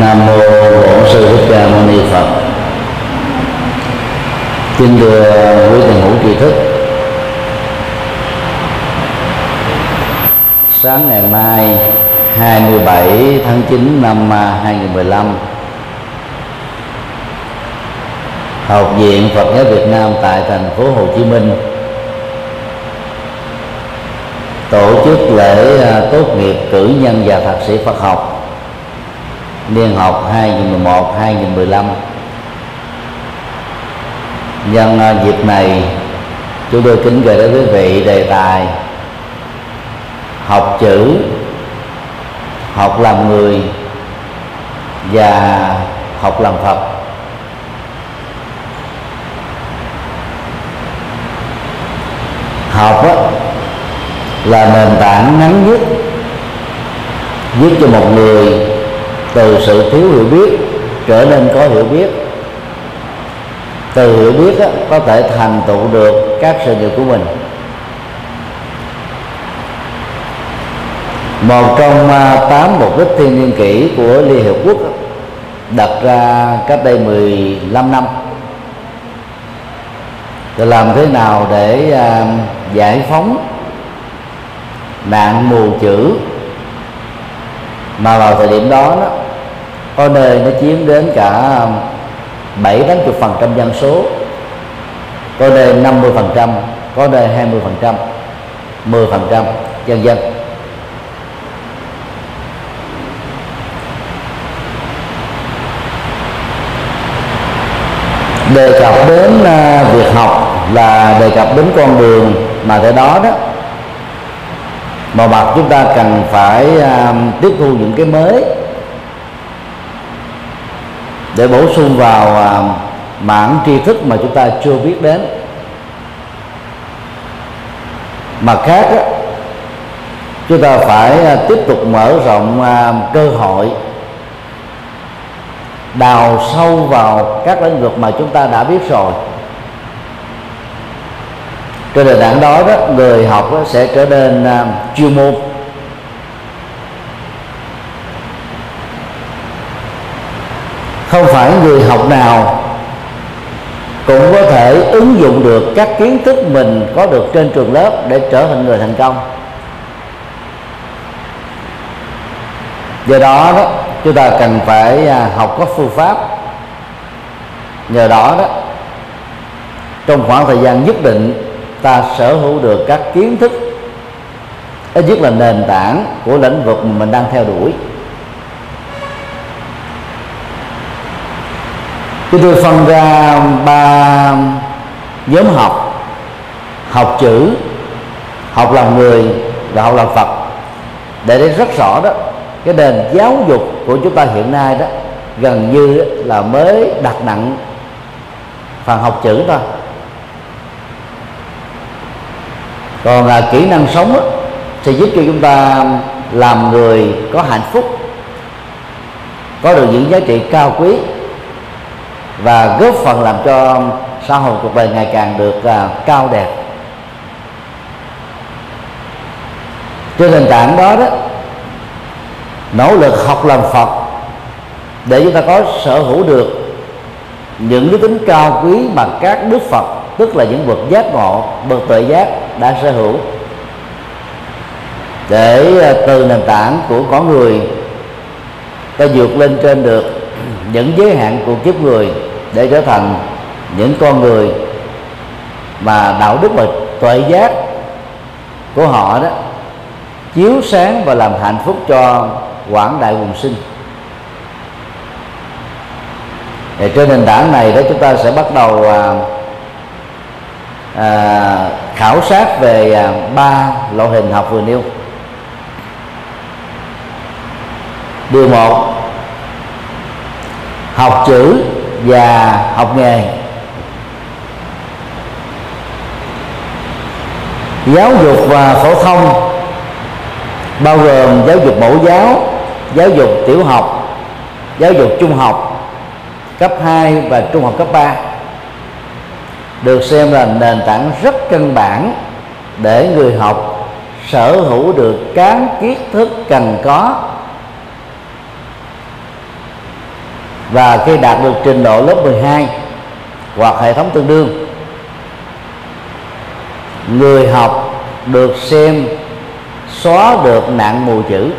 nam mô bổn sư thích ca mâu ni phật. Kính thưa quý tiền hữu tri thức. Sáng ngày mai 27 tháng 9 năm 2015 Học viện Phật giáo Việt Nam tại thành phố Hồ Chí Minh tổ chức lễ à, tốt nghiệp cử nhân và thạc sĩ Phật học niên học 2011-2015 nhân à, dịp này, chúng tôi kính gửi đến quý vị đề tài học chữ, học làm người và học làm Phật. Học đó là nền tảng ngắn nhất, giúp cho một người từ sự thiếu hiểu biết trở nên có hiểu biết. Từ hiểu biết đó, có thể thành tựu được các sự nghiệp của mình. Một trong à, tám mục đích thiên niên kỷ của Liên Hiệp Quốc đặt ra cách đây 15 năm. Thì làm thế nào để à, giải phóng nạn mù chữ mà vào thời điểm đó, đó có nơi nó chiếm đến cả um, bảy tám chục phần trăm dân số. Có nơi 50 phần trăm có nơi 20 phần trăm 10 phần trăm dân dân. Đề cập đến uh, việc học là đề cập đến con đường mà tại đó đó. Mà mặt chúng ta cần phải uh, tiếp thu những cái mới để bổ sung vào à, mảng tri thức mà chúng ta chưa biết đến. Mặt khác á, chúng ta phải à, tiếp tục mở rộng à, cơ hội đào sâu vào các lĩnh vực mà chúng ta đã biết rồi. Trên nền tảng đó đó người học đó sẽ trở nên chuyên môn. Không phải người học nào cũng có thể ứng dụng được các kiến thức mình có được trên trường lớp để trở thành người thành công. Do đó đó, chúng ta cần phải à, học các phương pháp. Nhờ đó đó, trong khoảng thời gian nhất định, ta sở hữu được các kiến thức, ít nhất là nền tảng của lĩnh vực mình đang theo đuổi. Chúng tôi phân ra ba nhóm học. Học chữ học làm người và học làm phật. Để thấy rất rõ đó cái nền giáo dục của chúng ta hiện nay đó gần như là mới đặt nặng phần học chữ thôi. Còn là kỹ năng sống đó, sẽ giúp cho chúng ta làm người có hạnh phúc có được những giá trị cao quý và góp phần làm cho xã hội cuộc đời ngày càng được uh, cao đẹp. Trên nền tảng đó đó nỗ lực học làm phật để chúng ta có sở hữu được những cái tính cao quý mà các đức phật tức là những bậc giác ngộ bậc tuệ giác đã sở hữu. Để à, từ nền tảng của con người ta vượt lên trên được những giới hạn của kiếp người để trở thành những con người mà đạo đức và tuệ giác của họ đó chiếu sáng và làm hạnh phúc cho quảng đại quần sinh. Thì trên nền tảng này đó chúng ta sẽ bắt đầu à, à, khảo sát về à, ba loại hình học vừa nêu. Điều một học chữ và học nghề. Giáo dục và phổ thông bao gồm giáo dục mẫu giáo giáo dục tiểu học, giáo dục trung học cấp 2 và trung học cấp 3 được xem là nền tảng rất căn bản để người học sở hữu được cán kiến thức cần có và khi đạt được trình độ lớp 12 hoặc hệ thống tương đương, người học được xem xóa được nạn mù chữ.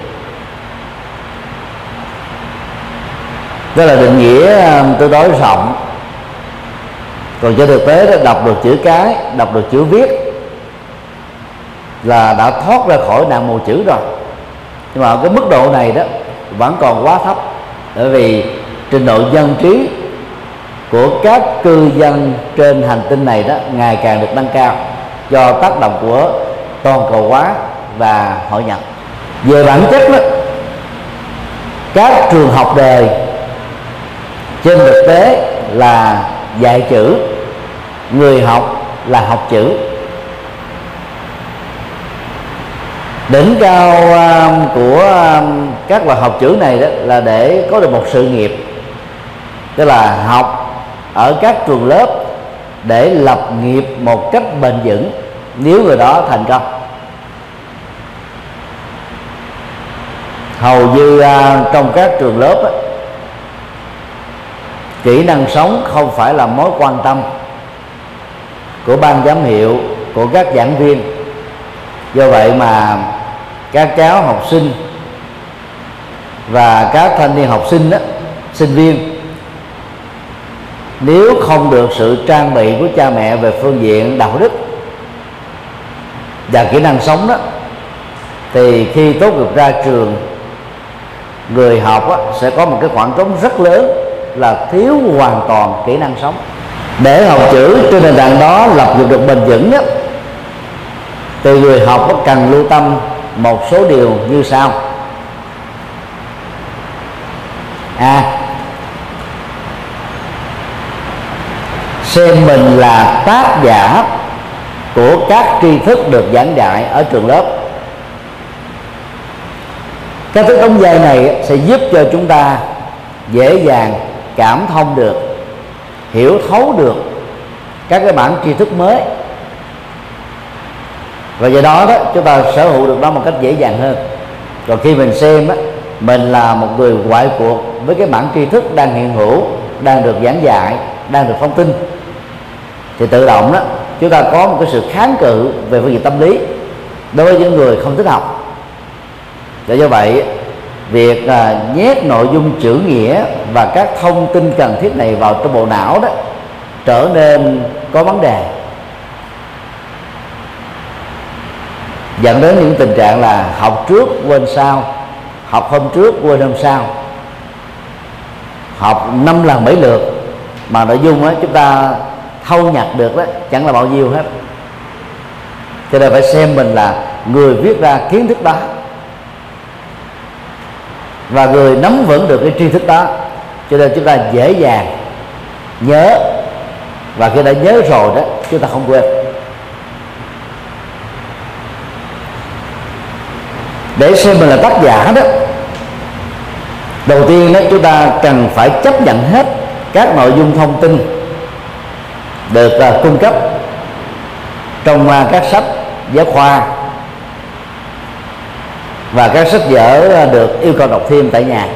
Đó là định nghĩa um, tương đối rộng. Còn trên thực tế đó, đọc được chữ cái, đọc được chữ viết là đã thoát ra khỏi nạn mù chữ rồi. Nhưng mà ở cái mức độ này đó, vẫn còn quá thấp. Bởi vì trình độ dân trí của các cư dân trên hành tinh này đó ngày càng được nâng cao do tác động của toàn cầu hóa và hội nhập. Về bản chất đó, các trường học đời trên thực tế là dạy chữ, người học là học chữ. Đỉnh cao um, của um, các loại học chữ này đó là để có được một sự nghiệp tức là học ở các trường lớp để lập nghiệp một cách bền vững nếu người đó thành công. Hầu như uh, trong các trường lớp á, kỹ năng sống không phải là mối quan tâm của ban giám hiệu của các giảng viên. Do vậy mà các cháu học sinh và các thanh niên học sinh đó, sinh viên nếu không được sự trang bị của cha mẹ về phương diện đạo đức và kỹ năng sống đó thì khi tốt nghiệp ra trường người học á, sẽ có một cái khoảng trống rất lớn là thiếu hoàn toàn kỹ năng sống. Để học chữ trên nền tảng đó lập được được bền vững á, thì người học cần lưu tâm một số điều như sau. A. à, xem mình là tác giả của các tri thức được giảng dạy ở trường lớp. Các thức đóng vai này sẽ giúp cho chúng ta dễ dàng cảm thông được, hiểu thấu được các cái bản tri thức mới. Và do đó đó, chúng ta sở hữu được nó một cách dễ dàng hơn. Còn khi mình xem á, mình là một người ngoại cuộc với cái bản tri thức đang hiện hữu, đang được giảng dạy, đang được thông tin thì tự động đó chúng ta có một cái sự kháng cự về phương diện tâm lý đối với những người không thích học. Và do vậy việc à, nhét nội dung chữ nghĩa và các thông tin cần thiết này vào trong bộ não đó trở nên có vấn đề. Dẫn đến những tình trạng là học trước quên sau học hôm trước quên hôm sau. Học năm lần mấy lượt mà nội dung đó chúng ta thâu nhặt được đó, chẳng là bao nhiêu hết. Cho nên phải xem mình là người viết ra kiến thức đó. Và người nắm vững được cái tri thức đó. Cho nên chúng ta dễ dàng nhớ. Và khi đã nhớ rồi đó, chúng ta không quên. Để xem mình là tác giả đó, đầu tiên đó, chúng ta cần phải chấp nhận hết các nội dung thông tin được uh, cung cấp trong uh, các sách giáo khoa và các sách vở uh, được yêu cầu đọc thêm tại nhà.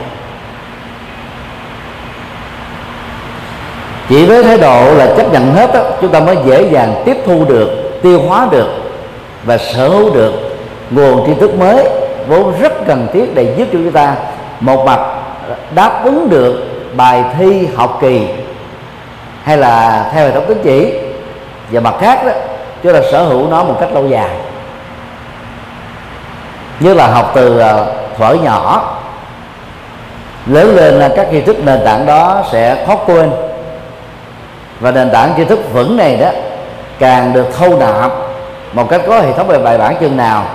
Chỉ với thái độ là chấp nhận hết đó, chúng ta mới dễ dàng tiếp thu được tiêu hóa được và sở hữu được nguồn tri thức mới vốn rất cần thiết để giúp cho chúng ta một mặt đáp ứng được bài thi học kỳ hay là theo hệ thống tín chỉ và mặt khác đó chúng ta sở hữu nó một cách lâu dài. Như là học từ ờ, thuở nhỏ lớn lên là các tri thức nền tảng đó sẽ khó quên. Và nền tảng tri thức vững này đó càng được thâu nạp một cách có hệ thống về bài bản chừng nào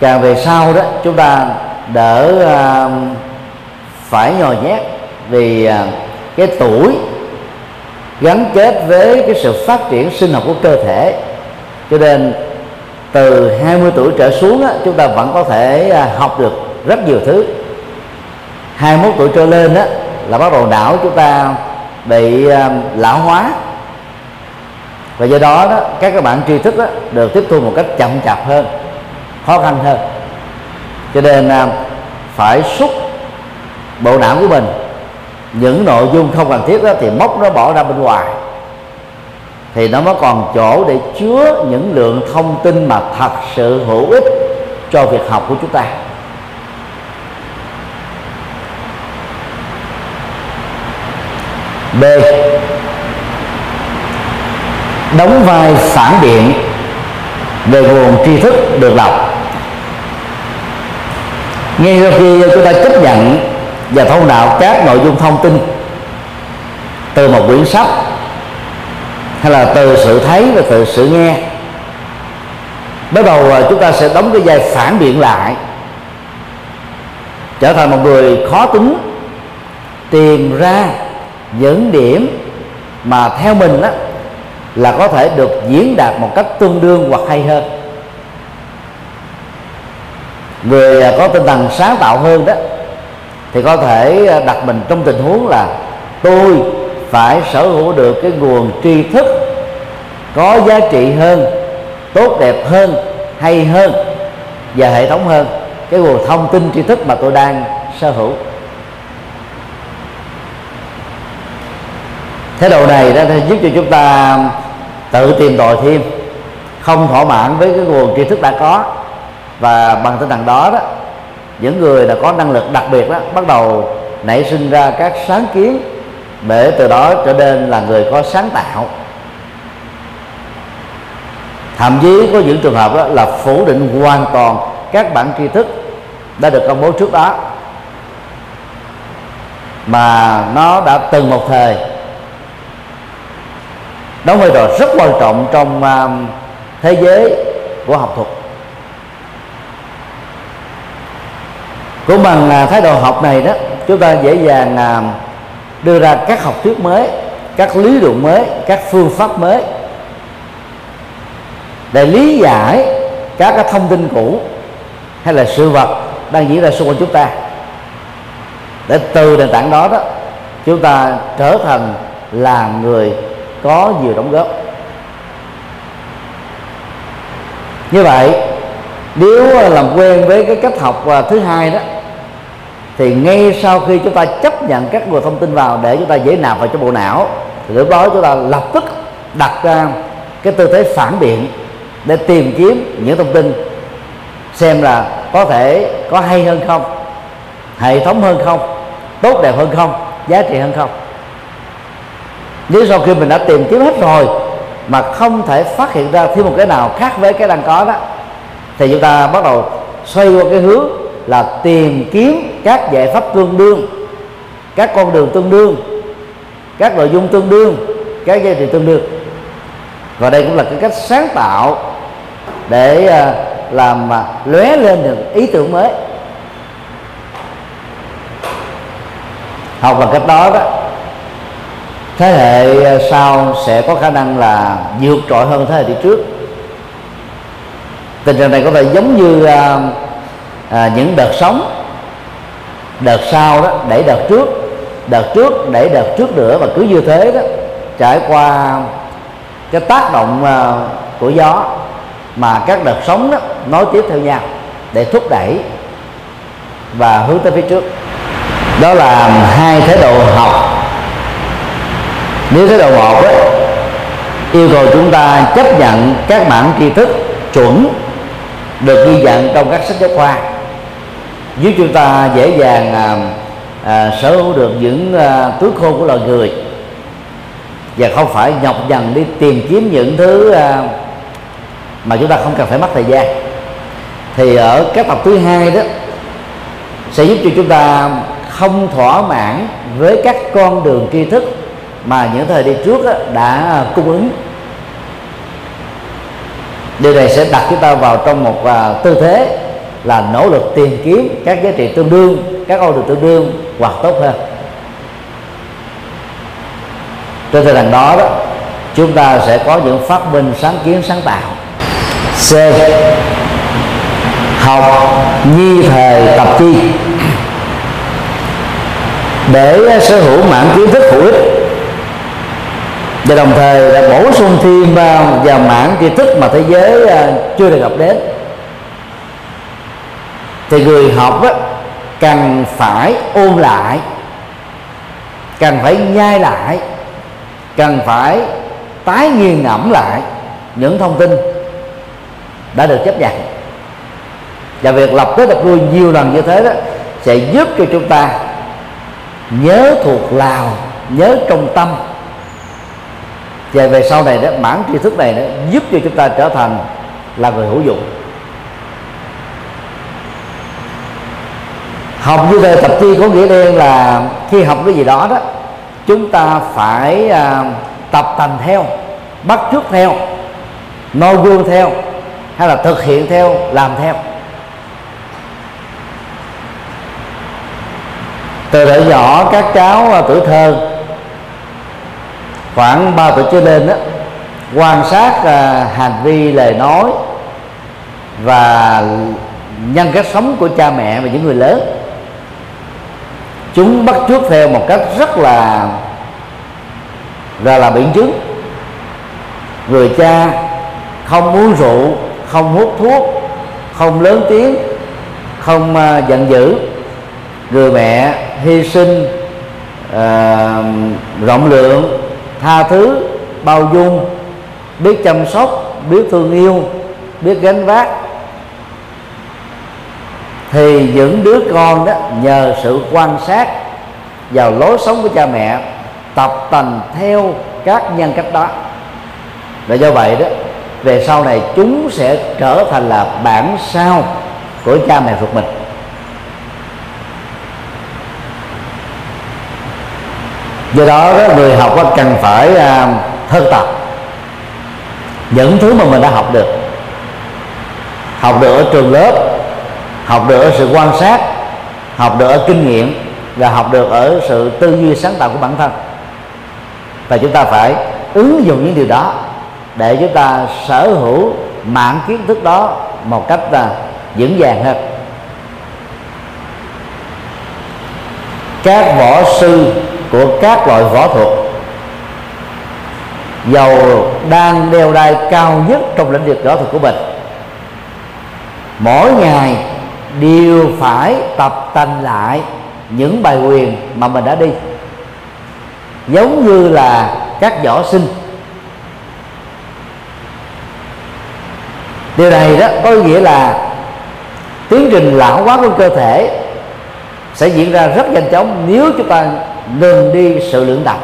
càng về sau đó chúng ta đỡ uh, phải nhồi nhét vì uh, cái tuổi gắn kết với cái sự phát triển sinh học của cơ thể. Cho nên từ 20 tuổi trở xuống á, chúng ta vẫn có thể à, học được rất nhiều thứ. 21 tuổi trở lên á, là bắt đầu não chúng ta bị à, lão hóa. Và do đó, đó các các bạn tri thức đó, được tiếp thu một cách chậm chạp hơn khó khăn hơn. Cho nên à, phải xúc bộ não của mình những nội dung không cần thiết đó thì móc nó bỏ ra bên ngoài. Thì nó mới còn chỗ để chứa những lượng thông tin mà thật sự hữu ích cho việc học của chúng ta. B. Đóng vai phản biện về nguồn tri thức được đọc ngay sau khi chúng ta chấp nhận và thông đạo các nội dung thông tin. Từ một quyển sách, hay là từ sự thấy và từ sự nghe. Bắt đầu à, chúng ta sẽ đóng cái vai phản biện lại. Trở thành một người khó tính, tìm ra những điểm mà theo mình đó là có thể được diễn đạt một cách tương đương hoặc hay hơn. Người à, có tinh thần sáng tạo hơn đó thì có thể ờ, đặt mình trong tình huống là tôi phải sở hữu được cái nguồn tri thức có giá trị hơn, tốt đẹp hơn, hay hơn và hệ thống hơn, cái nguồn thông tin tri thức mà tôi đang sở hữu. Thế độ này đã giúp cho chúng ta tự tìm tòi thêm, không thỏa mãn với cái nguồn tri thức đã có. Và bằng tinh thần đó đó những người là có năng lực đặc biệt đó, bắt đầu nảy sinh ra các sáng kiến để từ đó trở nên là người có sáng tạo. Thậm chí có những trường hợp đó là phủ định hoàn toàn các bản tri thức đã được công bố trước đó, mà nó đã từng một thời. Đóng vai trò rất quan trọng trong à, thế giới của học thuật. Cũng bằng à, thái độ học này đó, chúng ta dễ dàng à, đưa ra các học thuyết mới, các lý luận mới, các phương pháp mới để lý giải các cái thông tin cũ hay là sự vật đang diễn ra xung quanh chúng ta. Để từ nền tảng đó đó, chúng ta trở thành là người có nhiều đóng góp. Như vậy, nếu à, làm quen với cái cách học thứ hai đó thì ngay sau khi chúng ta chấp nhận các nguồn thông tin vào để chúng ta dễ nạp vào trong bộ não, thì lúc đó chúng ta lập tức đặt ra cái tư thế phản biện để tìm kiếm những thông tin xem là có thể có hay hơn không, hệ thống hơn không, tốt đẹp hơn không, giá trị hơn không. Nếu sau khi mình đã tìm kiếm hết rồi mà không thể phát hiện ra thêm một cái nào khác với cái đang có đó, thì chúng ta bắt đầu xoay qua cái hướng là tìm kiếm các giải pháp tương đương các con đường tương đương các nội dung tương đương các giá trị tương đương. Và đây cũng là cái cách sáng tạo để à, làm mà lóe lên được ý tưởng mới. Học bằng cách đó đó thế hệ à, sau sẽ có khả năng là vượt trội hơn thế hệ đi trước. Tình trạng này có thể giống như uh, à, những đợt sóng đợt sau đó đẩy đợt trước đợt trước đẩy đợt trước nữa và cứ như thế đó trải qua cái tác động uh, của gió mà các đợt sóng đó nối tiếp theo nhau để thúc đẩy và hướng tới phía trước. Đó là hai thái độ học. Nếu thái độ một đó, yêu cầu chúng ta chấp nhận các bản tri thức chuẩn được ghi nhận trong các sách giáo khoa giúp chúng ta dễ dàng à, à, sở hữu được những à, túi khô của loài người. Và không phải nhọc nhằn đi tìm kiếm những thứ à, mà chúng ta không cần phải mất thời gian. Thì ở các tập thứ hai đó sẽ giúp cho chúng ta không thỏa mãn với các con đường tri thức mà những thời đi trước đó đã cung ứng. Điều này sẽ đặt chúng ta vào trong một uh, tư thế là nỗ lực tìm kiếm các giá trị tương đương, các con đường tương đương hoặc tốt hơn. Trên tinh thần đó đó, chúng ta sẽ có những phát minh sáng kiến sáng tạo. C. Học nhi thời tập chi. Để sở hữu mạng kiến thức hữu ích và đồng thời là bổ sung thêm vào mảng kiến thức mà thế giới à, chưa được gặp đến thì người học á, cần phải ôn lại cần phải nhai lại cần phải tái nghiền ngẫm lại những thông tin đã được chấp nhận. Và việc lập tới tập lui nhiều lần như thế đó sẽ giúp cho chúng ta nhớ thuộc lào nhớ trong tâm. Và về sau này đó bản tri thức này đó giúp cho chúng ta trở thành là người hữu dụng. Học như thế tập chi có nghĩa đen là khi học cái gì đó đó chúng ta phải à, tập thành theo bắt chước theo noi gương theo hay là thực hiện theo làm theo. Từ thời nhỏ các cháu à, tuổi thơ khoảng 3 tuổi trở lên đó quan sát à, hành vi lời nói và nhân cách sống của cha mẹ và những người lớn chúng bắt chước theo một cách rất là là là biện chứng. Người cha không uống rượu không hút thuốc không lớn tiếng không uh, giận dữ. Người mẹ hy sinh uh, rộng lượng tha thứ bao dung biết chăm sóc biết thương yêu biết gánh vác thì những đứa con đó nhờ sự quan sát vào lối sống của cha mẹ tập tành theo các nhân cách đó. Và do vậy đó về sau này chúng sẽ trở thành là bản sao của cha mẹ ruột mình. Do đó, đó người học cần phải à, thân tập những thứ mà mình đã học được. Học được ở trường lớp học được ở sự quan sát, học được ở kinh nghiệm và học được ở sự tư duy sáng tạo của bản thân. Và chúng ta phải ứng dụng những điều đó để chúng ta sở hữu mạng kiến thức đó một cách là vững vàng hơn. Các võ sư của các loại võ thuật dầu đang đeo đai cao nhất trong lĩnh vực võ thuật của mình, mỗi ngày đều phải tập tành lại những bài quyền mà mình đã đi. Giống như là các võ sinh. Điều này đó có nghĩa là tiến trình lão hóa của cơ thể sẽ diễn ra rất nhanh chóng nếu chúng ta ngừng đi sự luyện tập.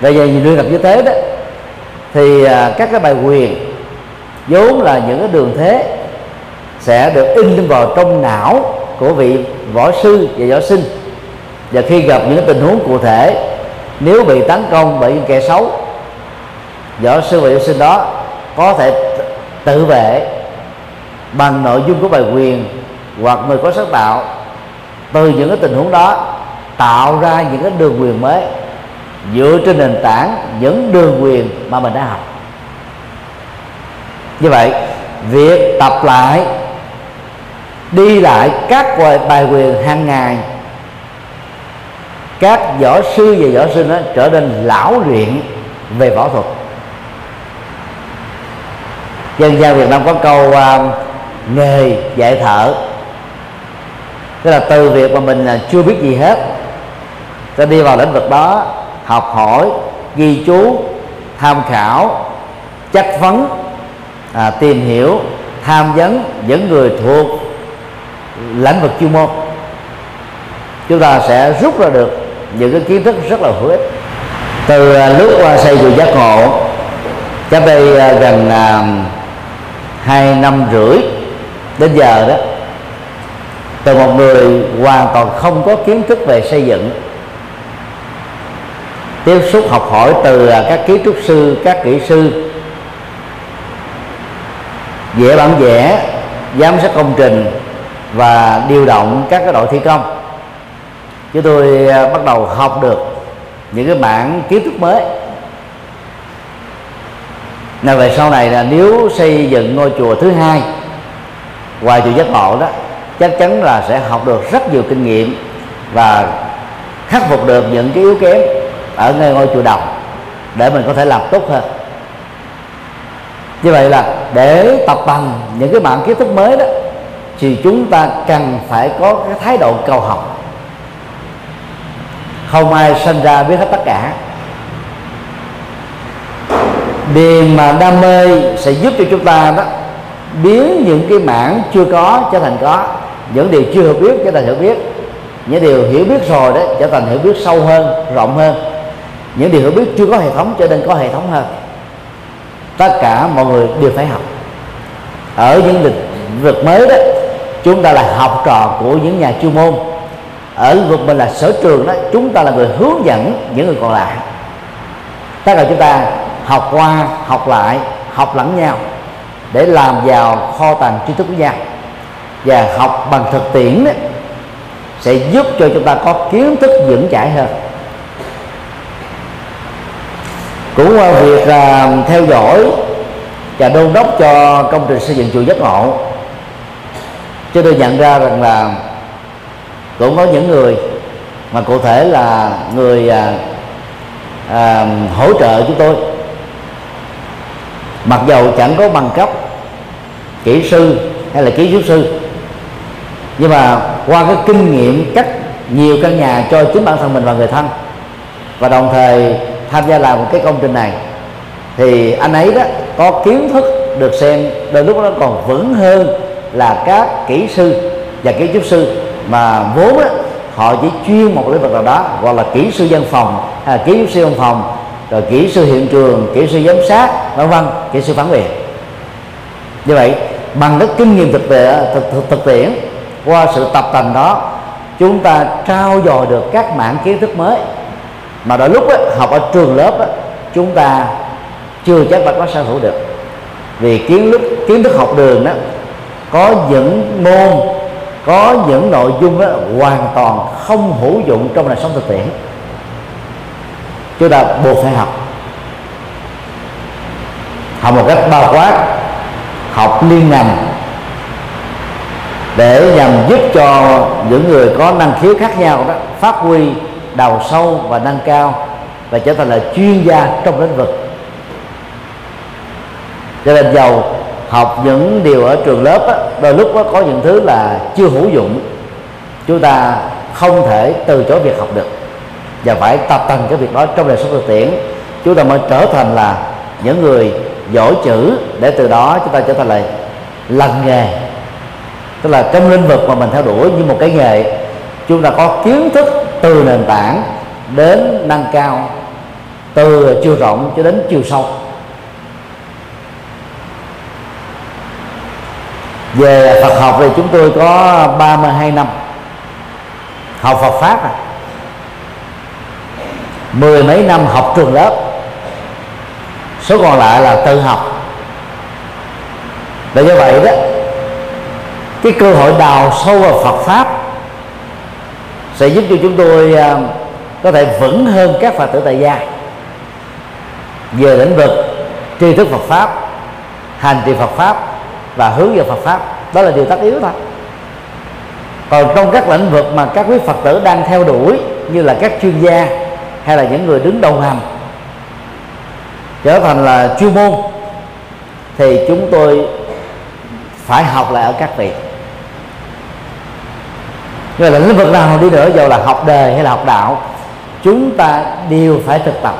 Và về luyện tập như thế đó, thì à, các cái bài quyền vốn là những cái đường thế sẽ được in vào trong não của vị võ sư và võ sinh. Và khi gặp những tình huống cụ thể, nếu bị tấn công bởi những kẻ xấu, võ sư và võ sinh đó có thể tự vệ bằng nội dung của bài quyền hoặc người có sáng tạo. Từ những cái tình huống đó, tạo ra những cái đường quyền mới dựa trên nền tảng những đường quyền mà mình đã học. Như vậy, việc tập lại đi lại các bài quyền hàng ngày. Các võ sư và võ sinh đó trở nên lão luyện về võ thuật. Dân gian Việt Nam có câu uh, nghề dạy thợ tức là từ việc mà mình à, chưa biết gì hết ta đi vào lĩnh vực đó học hỏi ghi chú tham khảo chất vấn à, tìm hiểu tham vấn những người thuộc lĩnh vực chuyên môn. Chúng ta sẽ rút ra được những cái kiến thức rất là hữu ích. Từ à, lúc xây chùa giác ngộ, cách đây à, gần à, hai năm rưỡi đến giờ đó, từ một người hoàn toàn không có kiến thức về xây dựng, tiếp xúc học hỏi từ các kiến trúc sư, các kỹ sư, vẽ bản vẽ, giám sát công trình và điều động các cái đội thi công. Chúng tôi à, bắt đầu học được những cái bản kiến thức mới. Là về sau này là nếu xây dựng ngôi chùa thứ hai, ngoài chùa giác ngộ đó, chắc chắn là sẽ học được rất nhiều kinh nghiệm và khắc phục được những cái yếu kém ở ngay ngôi chùa đồng để mình có thể làm tốt hơn. Như vậy là để tập bằng những cái bản kiến thức mới đó thì chúng ta cần phải có cái thái độ cầu học. Không ai sinh ra biết hết tất cả. Điền mà đam mê sẽ giúp cho chúng ta đó, biến những cái mảng chưa có trở thành có. Những điều chưa hiểu biết trở thành hiểu biết. Những điều hiểu biết rồi đấy trở thành hiểu biết sâu hơn, rộng hơn. Những điều hiểu biết chưa có hệ thống trở nên có hệ thống hơn. Tất cả mọi người đều phải học. Ở những lĩnh vực mới đó chúng ta là học trò của những nhà chuyên môn. Ở lĩnh vực mình là sở trường đó chúng ta là người hướng dẫn những người còn lại. Tất cả chúng ta học qua học lại học lẫn nhau để làm vào kho tàng tri thức của nhau. Và học bằng thực tiễn đó, sẽ giúp cho chúng ta có kiến thức vững chãi hơn. Cũng qua việc uh, theo dõi và đôn đốc cho công trình xây dựng chùa giác ngộ cho tôi nhận ra rằng là cũng có những người mà cụ thể là người à, à, hỗ trợ chúng tôi. Mặc dầu chẳng có bằng cấp kỹ sư hay là kỹ trúc sư nhưng mà qua cái kinh nghiệm cách nhiều căn nhà cho chính bản thân mình và người thân và đồng thời tham gia làm một cái công trình này thì anh ấy đó có kiến thức được xem đôi lúc nó còn vững hơn là các kỹ sư và kiến trúc sư mà vốn đó, họ chỉ chuyên một lĩnh vực nào đó gọi là kỹ sư văn phòng hay là kỹ sư văn phòng rồi kỹ sư hiện trường kỹ sư giám sát vân vân kỹ sư phản biện. Như vậy bằng cái kinh nghiệm thực tế thực, thực, thực tiễn qua sự tập tành đó chúng ta trao dồi được các mảng kiến thức mới. Mà đôi lúc ấy, học ở trường lớp ấy, chúng ta chưa chắc đã có sở hữu được. Vì kiến thức kiến thức học đường đó có những môn, có những nội dung đó hoàn toàn không hữu dụng trong đời sống thực tiễn. Chúng ta buộc phải học. Học một cách bao quát, học liên ngành, để nhằm giúp cho những người có năng khiếu khác nhau đó phát huy đào sâu và nâng cao và trở thành là chuyên gia trong lĩnh vực. Cho nên giàu học những điều ở trường lớp á, đôi lúc á, có những thứ là chưa hữu dụng. Chúng ta không thể từ chối việc học được và phải tập tành cái việc đó trong đời sống thực tiễn. Chúng ta mới trở thành là những người giỏi chữ để từ đó chúng ta trở thành là lành nghề. Tức là trong lĩnh vực mà mình theo đuổi như một cái nghề chúng ta có kiến thức từ nền tảng đến nâng cao từ chiều rộng cho đến chiều sâu. Về Phật học thì chúng tôi có 32 năm. Học Phật pháp à. Mười mấy năm học trường lớp. Số còn lại là tự học. Và do vậy đó. Cái cơ hội đào sâu vào Phật pháp sẽ giúp cho chúng tôi à, có thể vững hơn các phật tử tại gia. Về lĩnh vực tri thức Phật pháp, hành trì Phật pháp và hướng về Phật pháp. Đó là điều tất yếu thôi. Còn trong các lĩnh vực mà các quý Phật tử đang theo đuổi, như là các chuyên gia hay là những người đứng đầu ngành, trở thành là chuyên môn, thì chúng tôi phải học lại ở các vị. Nhưng là lĩnh vực nào đi nữa, dù là học đề hay là học đạo, chúng ta đều phải thực tập.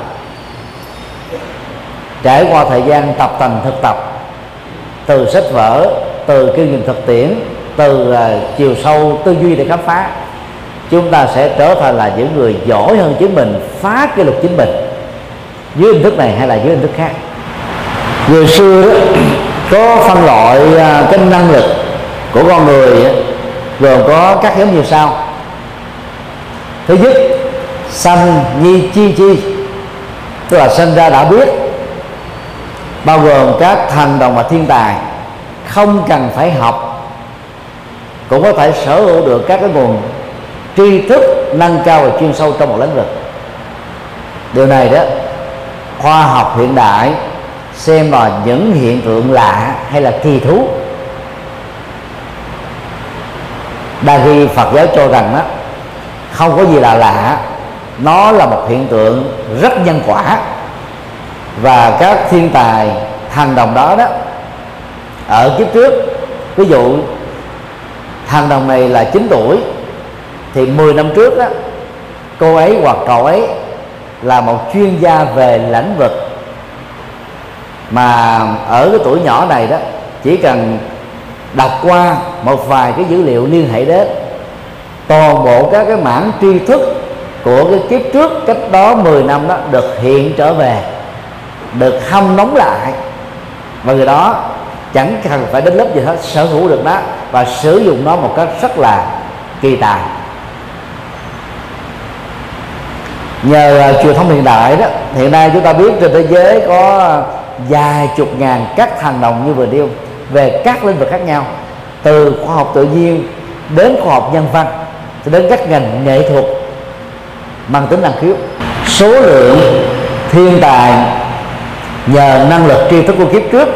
Trải qua thời gian tập thành thực tập từ sách vở từ kinh nghiệm thực tiễn từ uh, chiều sâu tư duy để khám phá. Chúng ta sẽ trở thành là những người giỏi hơn chính mình phá kỷ lục chính mình dưới hình thức này hay là dưới hình thức khác. Người xưa đó, có phân loại à, uh, cái năng lực của con người gồm có các giống như sau. Thứ nhất sanh nhi chi chi tức là sinh ra đã biết bao gồm các thần đồng và thiên tài. Không cần phải học. Cũng có thể sở hữu được các cái nguồn tri thức nâng cao và chuyên sâu trong một lĩnh vực. Điều này đó, khoa học hiện đại, xem là những hiện tượng lạ hay là kỳ thú. Đa khi phật giáo cho rằng đó không có gì là lạ, nó là một hiện tượng rất nhân quả và các thiên tài thần đồng đó đó, ở kiếp trước, ví dụ, thằng đồng này là 9 tuổi, thì 10 năm trước đó, cô ấy hoặc cậu ấy là một chuyên gia về lĩnh vực. Mà ở cái tuổi nhỏ này đó, chỉ cần đọc qua một vài cái dữ liệu liên hệ đến, toàn bộ các cái mảng tri thức của cái kiếp trước, cách đó 10 năm đó được hiện trở về được hâm nóng lại. Và người đó chẳng cần phải đến lớp gì hết sở hữu được nó và sử dụng nó một cách rất là kỳ tài. Nhờ à, uh, truyền thông hiện đại đó hiện nay chúng ta biết trên thế giới có vài chục ngàn các thằng đồng như vừa nêu về các lĩnh vực khác nhau từ khoa học tự nhiên đến khoa học nhân văn cho đến các ngành nghệ thuật mang tính năng khiếu. Số lượng thiên tài nhờ năng lực tri thức của kiếp trước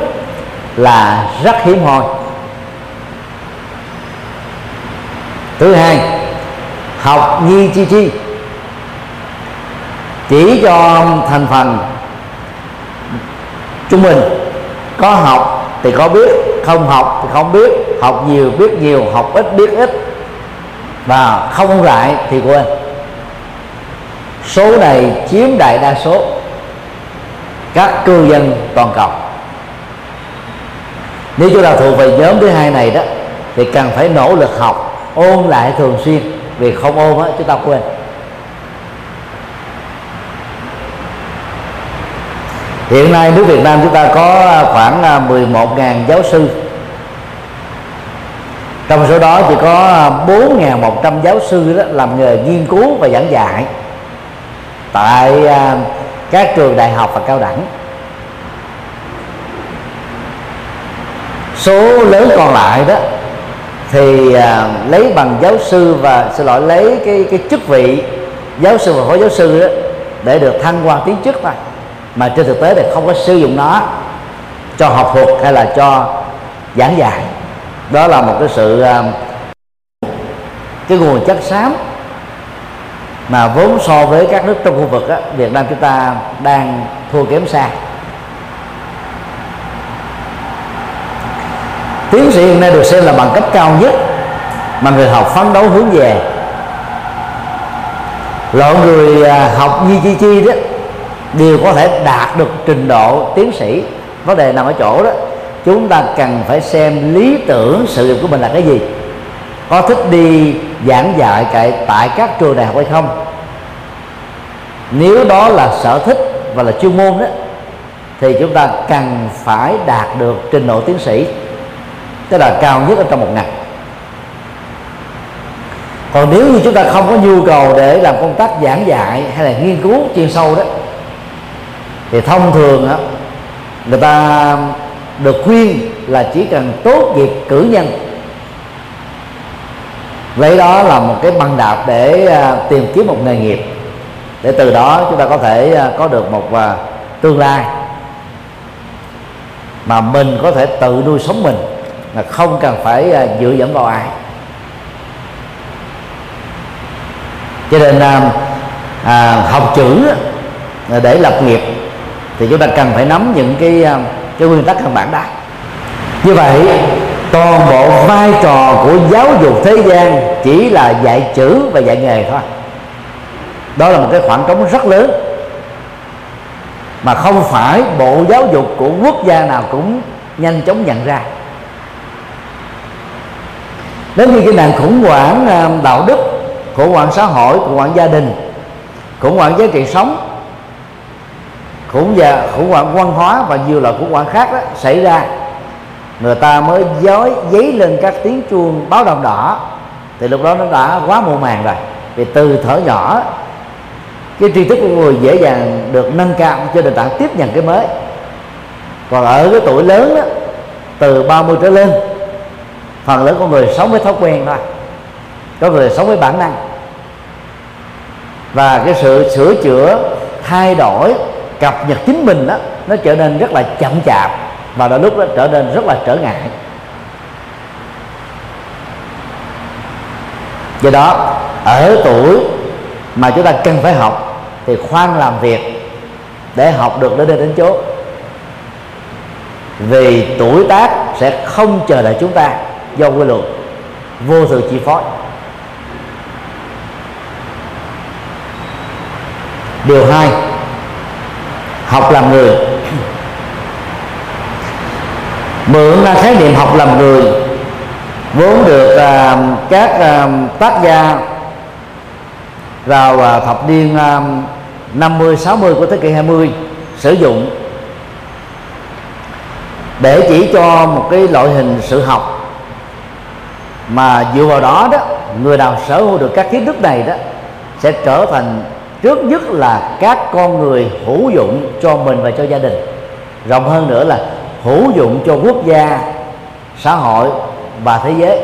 là rất hiếm hoi. Thứ hai, học nhi chi chi. Chỉ cho thành phần trung bình, có học thì có biết, không học thì không biết, học nhiều biết nhiều, học ít biết ít, và không lại thì quên. Số này chiếm đại đa số các cư dân toàn cầu. Nếu chúng ta thuộc về nhóm thứ hai này đó, thì cần phải nỗ lực học, ôn lại thường xuyên. Vì không ôn á, chúng ta quên. Hiện nay nước Việt Nam chúng ta có khoảng à, 11.000 giáo sư. Trong số đó chỉ có à, 4.100 giáo sư đó làm nghề nghiên cứu và giảng dạy. Tại à, các trường đại học và cao đẳng. Số lớn còn lại đó thì à, lấy bằng giáo sư và xin lỗi lấy cái cái chức vị giáo sư và phó giáo sư đó để được thăng quan tiến chức thôi. Mà trên thực tế thì không có sử dụng nó cho học thuật hay là cho giảng dạy. Đó là một cái sự à, cái nguồn chất xám mà vốn so với các nước trong khu vực á, Việt Nam chúng ta đang thua kém xa. Tiến sĩ hiện nay được xem là bằng cấp cao nhất mà người học phấn đấu hướng về. Loại người à, học như chi chi đó đều có thể đạt được trình độ tiến sĩ. Vấn đề nằm ở chỗ đó chúng ta cần phải xem lý tưởng sự nghiệp của mình là cái gì có thích đi giảng dạy tại, tại các trường đại học hay không? Nếu đó là sở thích và là chuyên môn đó thì chúng ta cần phải đạt được trình độ tiến sĩ tức là cao nhất ở trong một ngành. Còn nếu như chúng ta không có nhu cầu để làm công tác giảng dạy hay là nghiên cứu chuyên sâu đó thì thông thường đó, người ta được khuyên là chỉ cần tốt nghiệp cử nhân vậy đó là một cái băng đạp để à, tìm kiếm một nghề nghiệp. Để từ đó chúng ta có thể à, có được một à, tương lai. Mà mình có thể tự nuôi sống mình mà không cần phải dựa dẫm vào ai. Cho nên à, học chữ để lập nghiệp thì chúng ta cần phải nắm những cái cái nguyên tắc căn bản đó. Như vậy toàn bộ vai trò của giáo dục thế gian chỉ là dạy chữ và dạy nghề thôi. Đó là một cái khoảng trống rất lớn. Mà không phải bộ giáo dục của quốc gia nào cũng nhanh chóng nhận ra. Đến khi cái nạn khủng hoảng à, đạo đức khủng hoảng xã hội khủng hoảng gia đình, khủng hoảng giá trị sống, khủng và khủng hoảng văn hóa và nhiều loại khủng hoảng khác đó xảy ra người ta mới dối dấy lên các tiếng chuông báo động đỏ. Thì lúc đó nó đã quá muộn màng rồi. Vì từ thở nhỏ cái tri thức của người dễ dàng được nâng cao cho nền tảng tiếp nhận cái mới. Còn ở cái tuổi lớn đó, từ 30 trở lên phần lớn con người sống với thói quen thôi. Có người sống với bản năng. Và cái sự sửa chữa thay đổi cập nhật chính mình đó nó trở nên rất là chậm chạp và đôi lúc nó trở nên rất là trở ngại. Do đó, ở tuổi mà chúng ta cần phải học, thì khoan làm việc để học được đến đây đến chỗ vì tuổi tác sẽ không chờ đợi chúng ta, do quy luật vô thường chi phối. Điều hai, học làm người mượn khái niệm học làm người vốn được uh, các uh, tác gia vào uh, thập niên uh, 50 60 của thế kỷ 20 sử dụng để chỉ cho một cái loại hình sự học. Mà dựa vào đó đó người nào sở hữu được các kiến thức này đó sẽ trở thành trước nhất là các con người hữu dụng cho mình và cho gia đình. Rộng hơn nữa là hữu dụng cho quốc gia, xã hội và thế giới.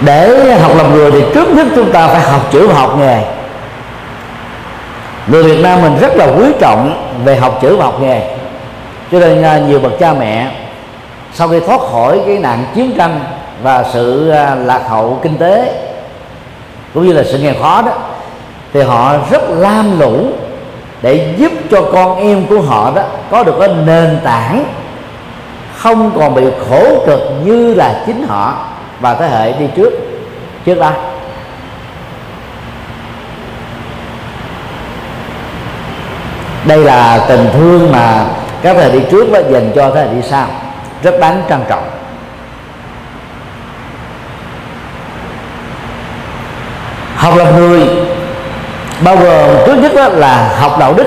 Để học làm người thì trước nhất chúng ta phải học chữ và học nghề. Người Việt Nam mình rất là quý trọng về học chữ và học nghề. Cho nên à, nhiều bậc cha mẹ sau khi thoát khỏi cái nạn chiến tranh và sự à, lạc hậu kinh tế cũng như là sự nghèo khó đó, thì họ rất lam lũ để giúp cho con em của họ đó có được cái nền tảng không còn bị khổ cực như là chính họ và thế hệ đi trước trước đó. Đây là tình thương mà các thế hệ đi trước và dành cho thế hệ đi sau, rất đáng trân trọng. Học làm người bao gồm trước nhất là học đạo đức.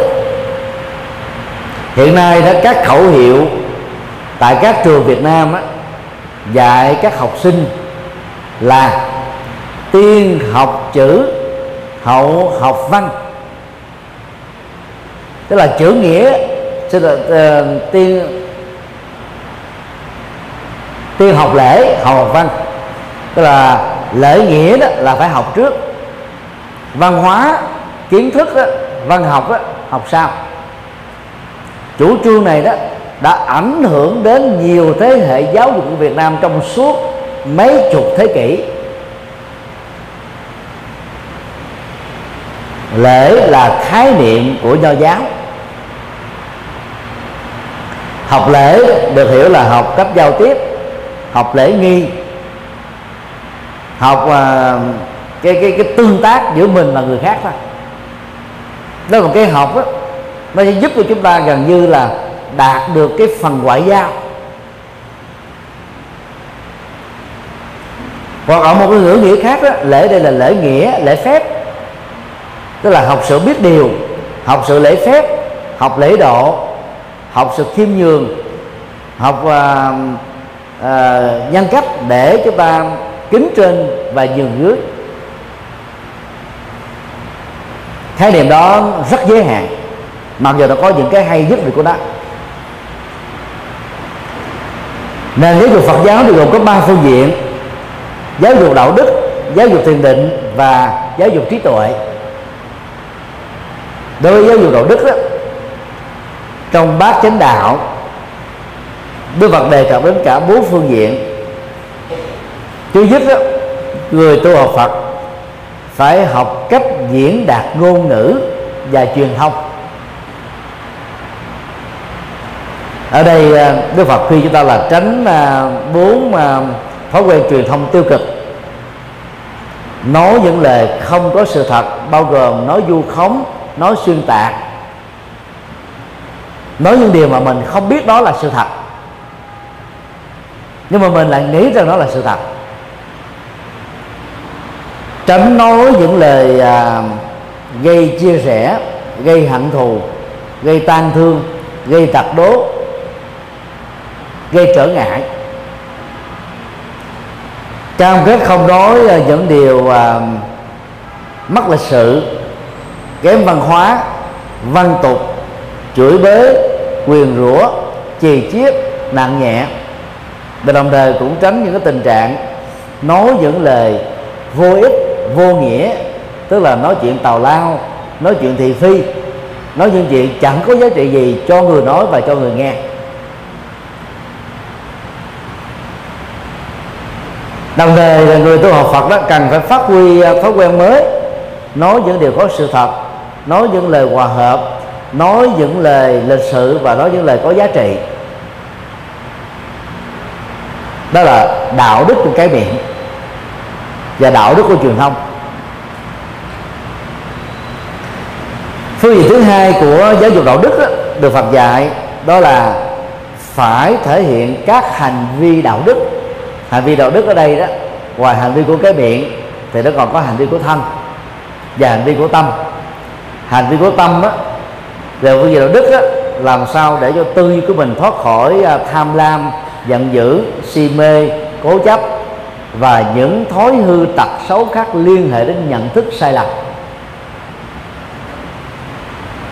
Hiện nay đó, các khẩu hiệu tại các trường Việt Nam á, dạy các học sinh là tiên học chữ hậu học văn. Tức là chữ nghĩa tức là uh, tiên tiên học lễ hậu học văn. Tức là lễ nghĩa đó là phải học trước. Văn hóa kiến thức đó, văn học đó, học sau. Chủ trương này đó đã ảnh hưởng đến nhiều thế hệ giáo dục của Việt Nam trong suốt mấy chục thế kỷ. Lễ là khái niệm của nho giáo. Học lễ được hiểu là học cách giao tiếp học lễ nghi học uh, cái cái cái tương tác giữa mình và người khác thôi. Đó là một cái học đó nó sẽ giúp cho chúng ta gần như là đạt được cái phần ngoại giao. Hoặc ở một cái ngữ nghĩa khác đó lễ đây là lễ nghĩa lễ phép. Tức là học sự biết điều học sự lễ phép học lễ độ học sự khiêm nhường học uh, uh, nhân cách để chúng ta kính trên và nhường dưới. Khái niệm đó rất giới hạn mặc dù nó có những cái hay nhất về của nó nền giáo dục Phật giáo thì gồm có ba phương diện. Giáo dục đạo đức giáo dục thiền định và giáo dục trí tuệ. Đối với giáo dục đạo đức đó trong bát chánh đạo Đức Phật đề cập đến cả bốn phương diện. Thứ nhất đó, người tu học Phật phải học cách diễn đạt ngôn ngữ và truyền thông ở đây à, Đức Phật khuyên chúng ta là tránh à, bốn à, thói quen truyền thông tiêu cực. Nói những lời không có sự thật bao gồm nói vu khống nói xuyên tạc. Nói những điều mà mình không biết đó là sự thật. Nhưng mà mình lại nghĩ rằng đó là sự thật. Tránh nói những lời à, gây chia sẻ gây hận thù gây tan thương gây tật đố gây trở ngại. Cam kết không nói ờ, những điều ờ, à, mất lịch sự kém văn hóa văn tục chửi bới quyền rủa chì chiết nặng nhẹ. Và đồng thời cũng tránh những cái tình trạng nói những lời vô ích vô nghĩa tức là nói chuyện tào lao nói chuyện thị phi nói những chuyện chẳng có giá trị gì cho người nói và cho người nghe. Đồng thời là người tu học Phật đó cần phải phát huy à, thói quen mới. Nói những điều có sự thật nói những lời hòa hợp nói những lời lịch sự và nói những lời có giá trị. Đó là đạo đức của cái miệng và đạo đức của truyền thông. Phương diện thứ hai của giáo dục đạo đức đó, được Phật dạy đó là phải thể hiện các hành vi đạo đức hành vi đạo đức ở đây đó, ngoài hành vi của cái miệng thì nó còn có hành vi của thân và hành vi của tâm. Hành vi của tâm á, về phương diện đạo đức á, làm sao để cho tư duy của mình thoát khỏi à, tham lam, giận dữ, si mê, cố chấp và những thói hư tật xấu khác liên hệ đến nhận thức sai lầm.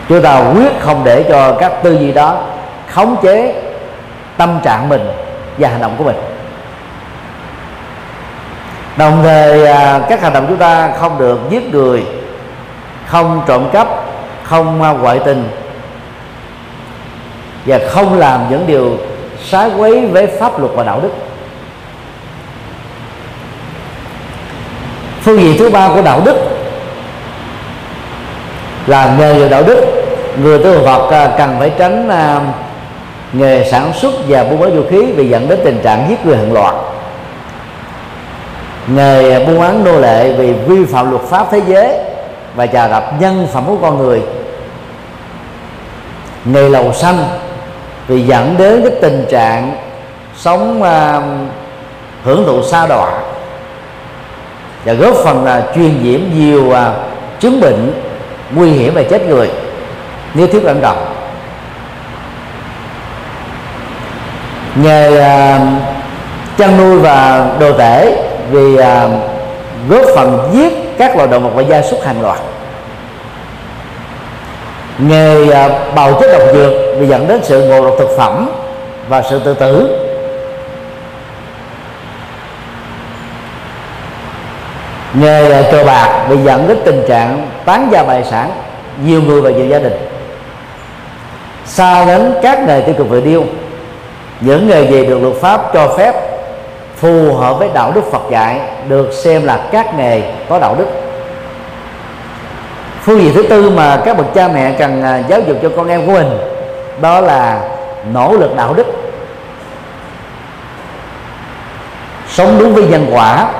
Chúng ta quyết không để cho các tư duy đó khống chế tâm trạng mình và hành động của mình đồng thời à, các hành động chúng ta không được giết người, không trộm cắp, không à, ngoại tình và không làm những điều trái quấy với pháp luật và đạo đức. Phương diện thứ ba của đạo đức là nghề đạo đức. Người tu Phật à, cần phải tránh nghề sản xuất và buôn bán vũ khí vì dẫn đến tình trạng giết người hàng loạt nghề buôn bán nô lệ vì vi phạm luật pháp thế giới và trà đập nhân phẩm của con người. Nghề lầu xanh vì dẫn đến cái tình trạng sống uh, hưởng thụ xa đọa và góp phần là truyền nhiễm nhiều uh, chứng bệnh nguy hiểm và chết người. Nếu thiếu cẩn trọng nghề uh, chăn nuôi và đồ tể vì à, góp phần giết các loài động vật và gia súc hàng loạt. Nghề à, bào chế độc dược vì dẫn đến sự ngộ độc thực phẩm và sự tự tử. Nghề à, cờ bạc bị dẫn đến tình trạng tán gia bài sản nhiều người và nhiều gia đình. Xa đến các nghề tiêu cực về điêu những nghề gì được luật pháp cho phép phù hợp với đạo đức Phật dạy, được xem là các nghề có đạo đức. Phương diện thứ tư mà các bậc cha mẹ cần à, giáo dục cho con em của mình, đó là nỗ lực đạo đức. Sống đúng với nhân quả,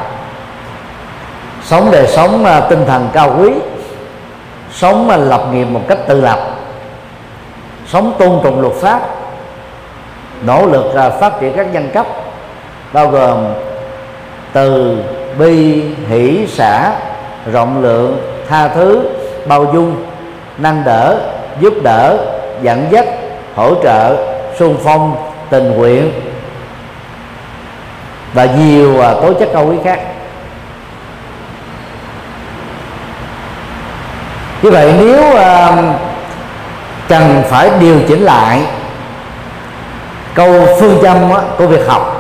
sống đời sống à, tinh thần cao quý, sống à, lập nghiệp một cách tự lập, sống tôn trọng luật pháp, nỗ lực phát triển các nhân cấp bao gồm từ bi hỷ xã rộng lượng tha thứ bao dung nâng đỡ giúp đỡ dẫn dắt hỗ trợ xung phong tình nguyện và nhiều à, tố chất cao quý khác. Như vậy nếu uh, cần phải điều chỉnh lại câu phương châm của việc học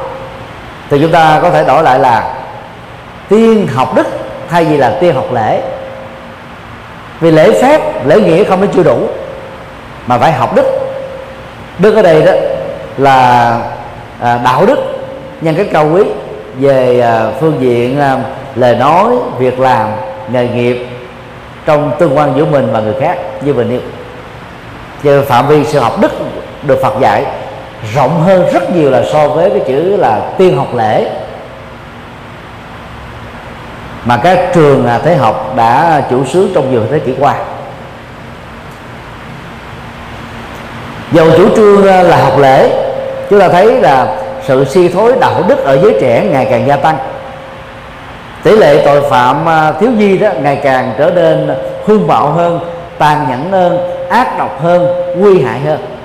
thì chúng ta có thể đổi lại là tiên học đức thay vì là tiên học lễ. Vì lễ phép lễ nghĩa không nó chưa đủ mà phải học đức. Đức ở đây đó là à, đạo đức nhân cách cao quý về à, phương diện à, lời nói việc làm nghề nghiệp trong tương quan giữa mình và người khác như mình yêu về phạm vi sự học đức được Phật dạy rộng hơn rất nhiều là so với cái chữ là tiên học lễ. Mà các trường à, thế học đã chủ sướng trong nhiều thế kỷ qua. Dầu chủ trương à, là học lễ chúng ta thấy là sự suy thoái đạo đức ở giới trẻ ngày càng gia tăng. Tỷ lệ tội phạm à, thiếu nhi đó ngày càng trở nên hung bạo hơn tàn nhẫn hơn ác độc hơn nguy hại hơn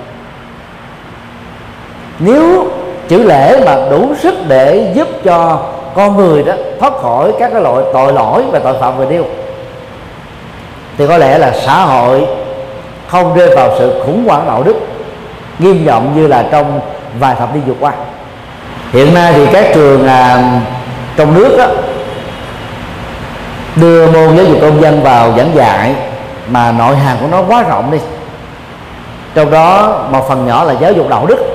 nếu chữ lễ mà đủ sức để giúp cho con người đó thoát khỏi các cái loại tội lỗi và tội phạm về điêu thì có lẽ là xã hội không rơi vào sự khủng hoảng đạo đức nghiêm trọng như là trong vài thập niên vừa qua. Hiện nay thì các trường à, trong nước đó, đưa môn giáo dục công dân vào giảng dạy mà nội hàm của nó quá rộng đi. Trong đó một phần nhỏ là giáo dục đạo đức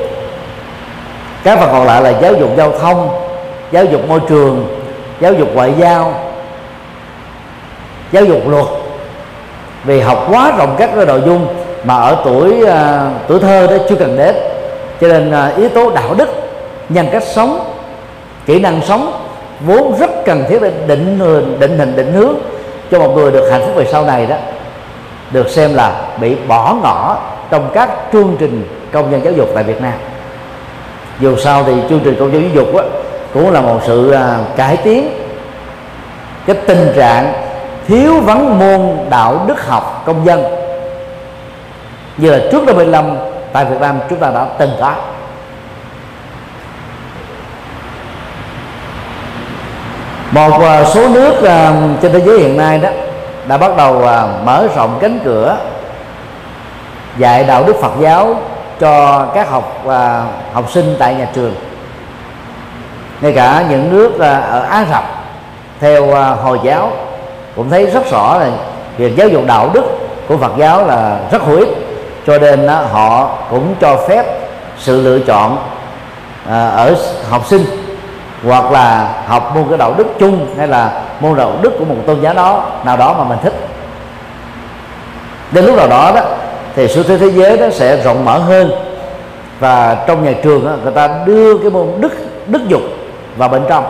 các phần còn lại là giáo dục giao thông giáo dục môi trường giáo dục ngoại giao giáo dục luật. Vì học quá rộng các cái nội dung mà ở tuổi uh, tuổi thơ đó chưa cần đến. Cho nên uh, yếu tố đạo đức nhân cách sống kỹ năng sống vốn rất cần thiết để định định hình định hướng cho một người được hạnh phúc về sau này đó được xem là bị bỏ ngỏ trong các chương trình công dân giáo dục tại Việt Nam dù sao thì chương trình công giáo giáo dục á, cũng là một sự à, cải tiến cái tình trạng thiếu vắng môn đạo đức học công dân. Như là trước năm 75 tại Việt Nam chúng ta đã từng có. Một à, số nước à, trên thế giới hiện nay đó đã bắt đầu à, mở rộng cánh cửa dạy đạo đức Phật giáo cho các học à, học sinh tại nhà trường. Ngay cả những nước à, ở Á Rập, theo à, hồi giáo, cũng thấy rất rõ là việc giáo dục đạo đức của Phật giáo là rất hữu ích, cho nên họ cũng cho phép sự lựa chọn ở học sinh hoặc là học môn cái đạo đức chung hay là môn đạo đức của một tôn giáo đó, nào đó mà mình thích. Đến lúc nào đó đó thì xu thế thế giới nó sẽ rộng mở hơn. Và trong nhà trường đó, người ta đưa cái môn đức đức dục vào bên trong.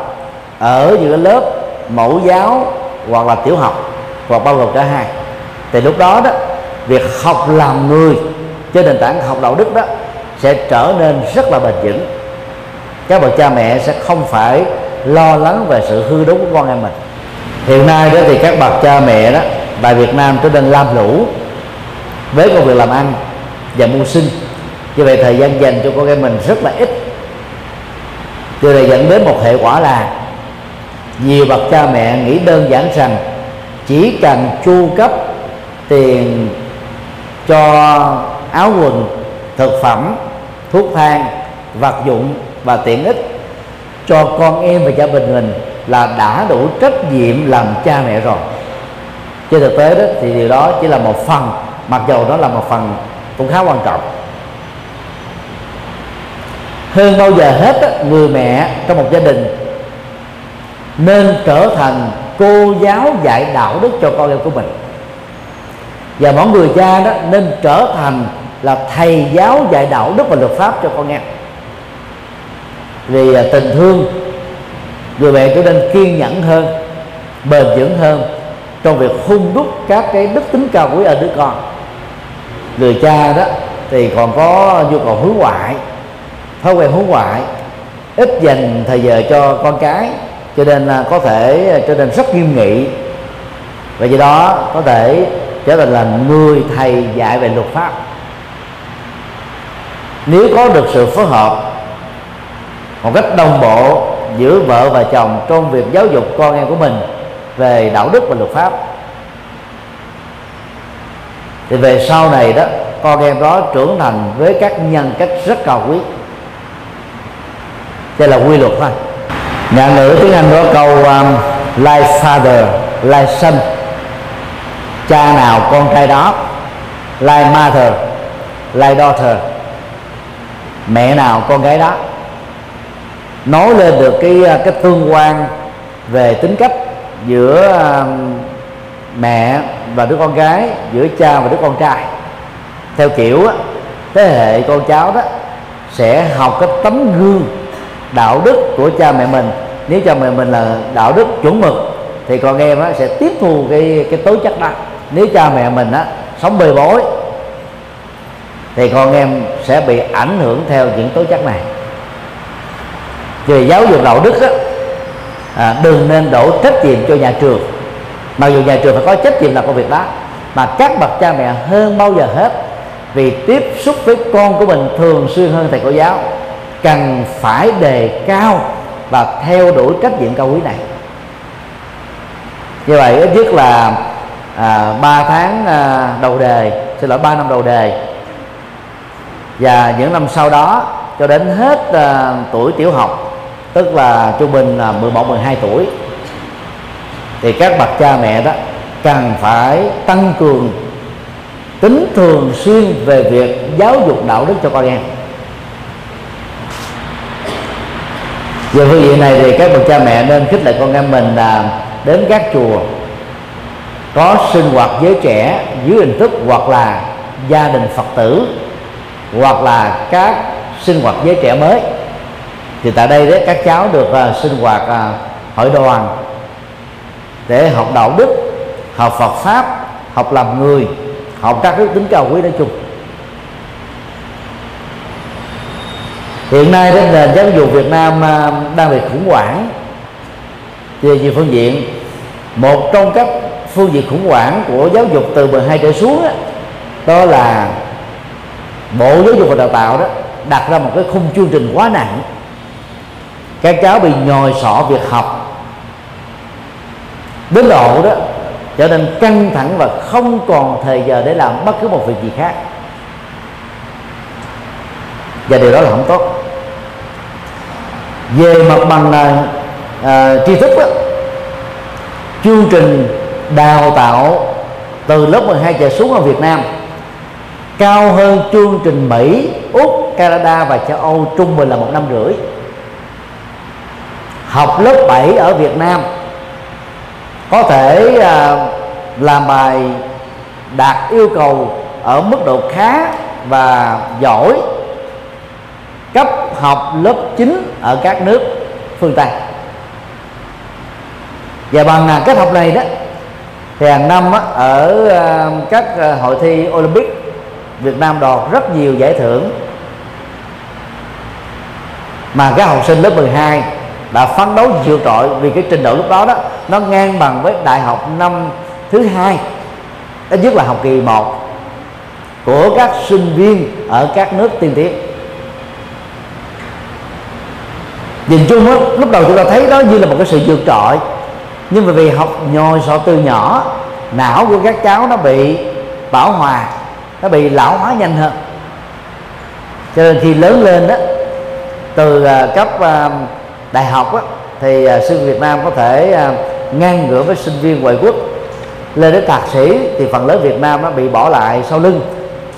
Ở những cái lớp mẫu giáo hoặc là tiểu học hoặc bao gồm cả hai. Thì lúc đó đó việc học làm người trên nền tảng học đạo đức đó sẽ trở nên rất là bền vững. Các bậc cha mẹ sẽ không phải lo lắng về sự hư đốn của con em mình. Hiện nay đó thì các bậc cha mẹ đó tại Việt Nam trở nên lam lũ với công việc làm ăn và mưu sinh. Như vậy thời gian dành cho con em mình rất là ít. Điều này dẫn đến một hệ quả là nhiều bậc cha mẹ nghĩ đơn giản rằng chỉ cần chu cấp tiền cho áo quần, thực phẩm, thuốc thang, vật dụng và tiện ích cho con em và gia đình mình là đã đủ trách nhiệm làm cha mẹ rồi. Trên thực tế đó, thì điều đó chỉ là một phần mặc dầu đó là một phần cũng khá quan trọng. Hơn bao giờ hết người mẹ trong một gia đình nên trở thành cô giáo dạy đạo đức cho con em của mình. Và mỗi người cha đó nên trở thành là thầy giáo dạy đạo đức và luật pháp cho con em. Vì à, tình thương người mẹ trở nên kiên nhẫn hơn, bền vững hơn trong việc hung đúc các cái đức tính cao quý ở đứa con người cha đó thì còn có nhu cầu hướng ngoại, thói quen hướng ngoại, ít dành thời giờ cho con cái, cho nên là có thể trở nên rất nghiêm nghị. Và do đó có thể trở thành là người thầy dạy về luật pháp. Nếu có được sự phối hợp một cách đồng bộ giữa vợ và chồng trong việc giáo dục con em của mình về đạo đức và luật pháp thì về sau này đó con em đó trưởng thành với các nhân cách rất cao quý. Đây là quy luật thôi. Ngạn ngữ tiếng anh có câu um, like father like son. Cha nào con trai đó like mother like daughter. Mẹ nào con gái đó nói lên được cái uh, cái tương quan về tính cách giữa um, mẹ và đứa con gái giữa cha và đứa con trai. Theo kiểu á, thế hệ con cháu đó sẽ học cái tấm gương đạo đức của cha mẹ mình. Nếu cha mẹ mình là đạo đức chuẩn mực thì con em á, sẽ tiếp thu cái cái tố chất đó. Nếu cha mẹ mình á, sống bề bối thì con em sẽ bị ảnh hưởng theo những tố chất này. Về giáo dục đạo đức á, à, đừng nên đổ trách nhiệm cho nhà trường mặc dù nhà trường phải có trách nhiệm làm công việc đó mà các bậc cha mẹ hơn bao giờ hết vì tiếp xúc với con của mình thường xuyên hơn thầy cô giáo cần phải đề cao và theo đuổi trách nhiệm cao quý này. Như vậy ít nhất là à, 3 tháng à, đầu đề xin lỗi 3 năm đầu đề. Và những năm sau đó cho đến hết à, tuổi tiểu học tức là trung bình là 11 12 tuổi thì các bậc cha mẹ đó cần phải tăng cường tính thường xuyên về việc giáo dục đạo đức cho con em. Về phương diện này thì các bậc cha mẹ nên khích lệ con em mình là đến các chùa có sinh hoạt giới trẻ dưới hình thức hoặc là gia đình phật tử hoặc là các sinh hoạt giới trẻ mới. Thì tại đây đấy các cháu được uh, sinh hoạt uh, hội đoàn để học đạo đức học Phật pháp học làm người học các đức tính cao quý nói chung. Hiện nay trên nền giáo dục Việt Nam à, đang bị khủng hoảng. Về nhiều phương diện một trong các phương diện khủng hoảng của giáo dục từ 12 trở xuống đó, đó là bộ giáo dục và đào tạo đó đặt ra một cái khung chương trình quá nặng. Các cháu bị nhồi sọ việc học đến độ đó trở nên căng thẳng và không còn thời giờ để làm bất cứ một việc gì khác. Và điều đó là không tốt. Về mặt bằng là à, tri thức đó, chương trình đào tạo từ lớp 12 trở xuống ở Việt Nam cao hơn chương trình Mỹ, Úc, Canada và châu Âu trung bình là một năm rưỡi. Học lớp 7 ở Việt Nam có thể à, làm bài đạt yêu cầu ở mức độ khá và giỏi cấp học lớp 9 ở các nước phương Tây. Và bằng là cách học này đó thì hàng năm á, ở à, các à, hội thi Olympic Việt Nam đoạt rất nhiều giải thưởng mà các học sinh lớp 12 đã phấn đấu vượt trội vì cái trình độ lúc đó đó. Nó ngang bằng với đại học năm thứ hai ít nhất là học kỳ 1 của các sinh viên ở các nước tiên tiến. Nhìn chung á, lúc đầu chúng ta thấy đó như là một cái sự vượt trội nhưng mà vì học nhồi sọ từ nhỏ não của các cháu nó bị bảo hòa nó bị lão hóa nhanh hơn. Cho nên khi lớn lên đó từ à, cấp à, đại học á, thì à, sinh viên Việt Nam có thể à, ngang ngửa với sinh viên ngoại quốc. Lên đến thạc sĩ thì phần lớn Việt Nam nó bị bỏ lại sau lưng.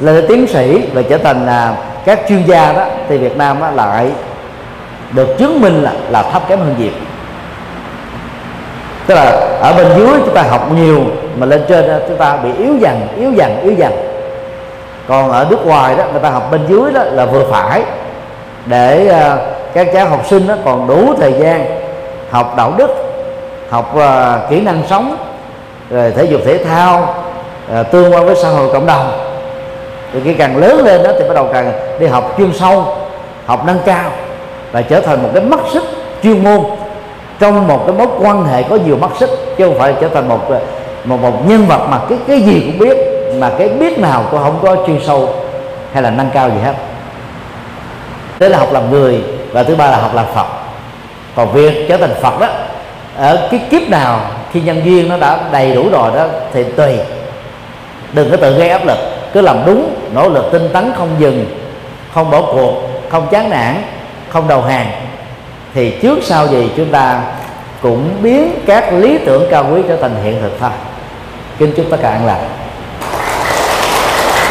Lên đến tiến sĩ và trở thành là các chuyên gia đó thì Việt Nam á, lại được chứng minh là, là thấp kém hơn Việt tức là ở bên dưới chúng ta học nhiều mà lên trên chúng ta bị yếu dần yếu dần yếu dần. Còn ở nước ngoài đó người ta học bên dưới đó là vừa phải để uh, các cháu học sinh nó còn đủ thời gian học đạo đức học uh, kỹ năng sống rồi thể dục thể thao uh, tương quan với xã hội cộng đồng. Thì khi càng lớn lên đó thì bắt đầu càng đi học chuyên sâu học nâng cao và trở thành một cái mắt xích chuyên môn trong một cái mối quan hệ có nhiều mắt xích chứ không phải trở thành một ờ, một một nhân vật mà cái cái gì cũng biết mà cái biết nào cũng không có chuyên sâu hay là nâng cao gì hết. Thế là học làm người và thứ ba là học làm phật. Còn việc trở thành phật đó, ở cái kiếp nào khi nhân duyên nó đã đầy đủ rồi đó, thì tùy. Đừng có tự gây áp lực, cứ làm đúng, nỗ lực tinh tấn, không dừng, không bỏ cuộc, không chán nản, không đầu hàng, thì trước sau gì chúng ta cũng biến các lý tưởng cao quý trở thành hiện thực thôi. Kính chúc tất cả an lành.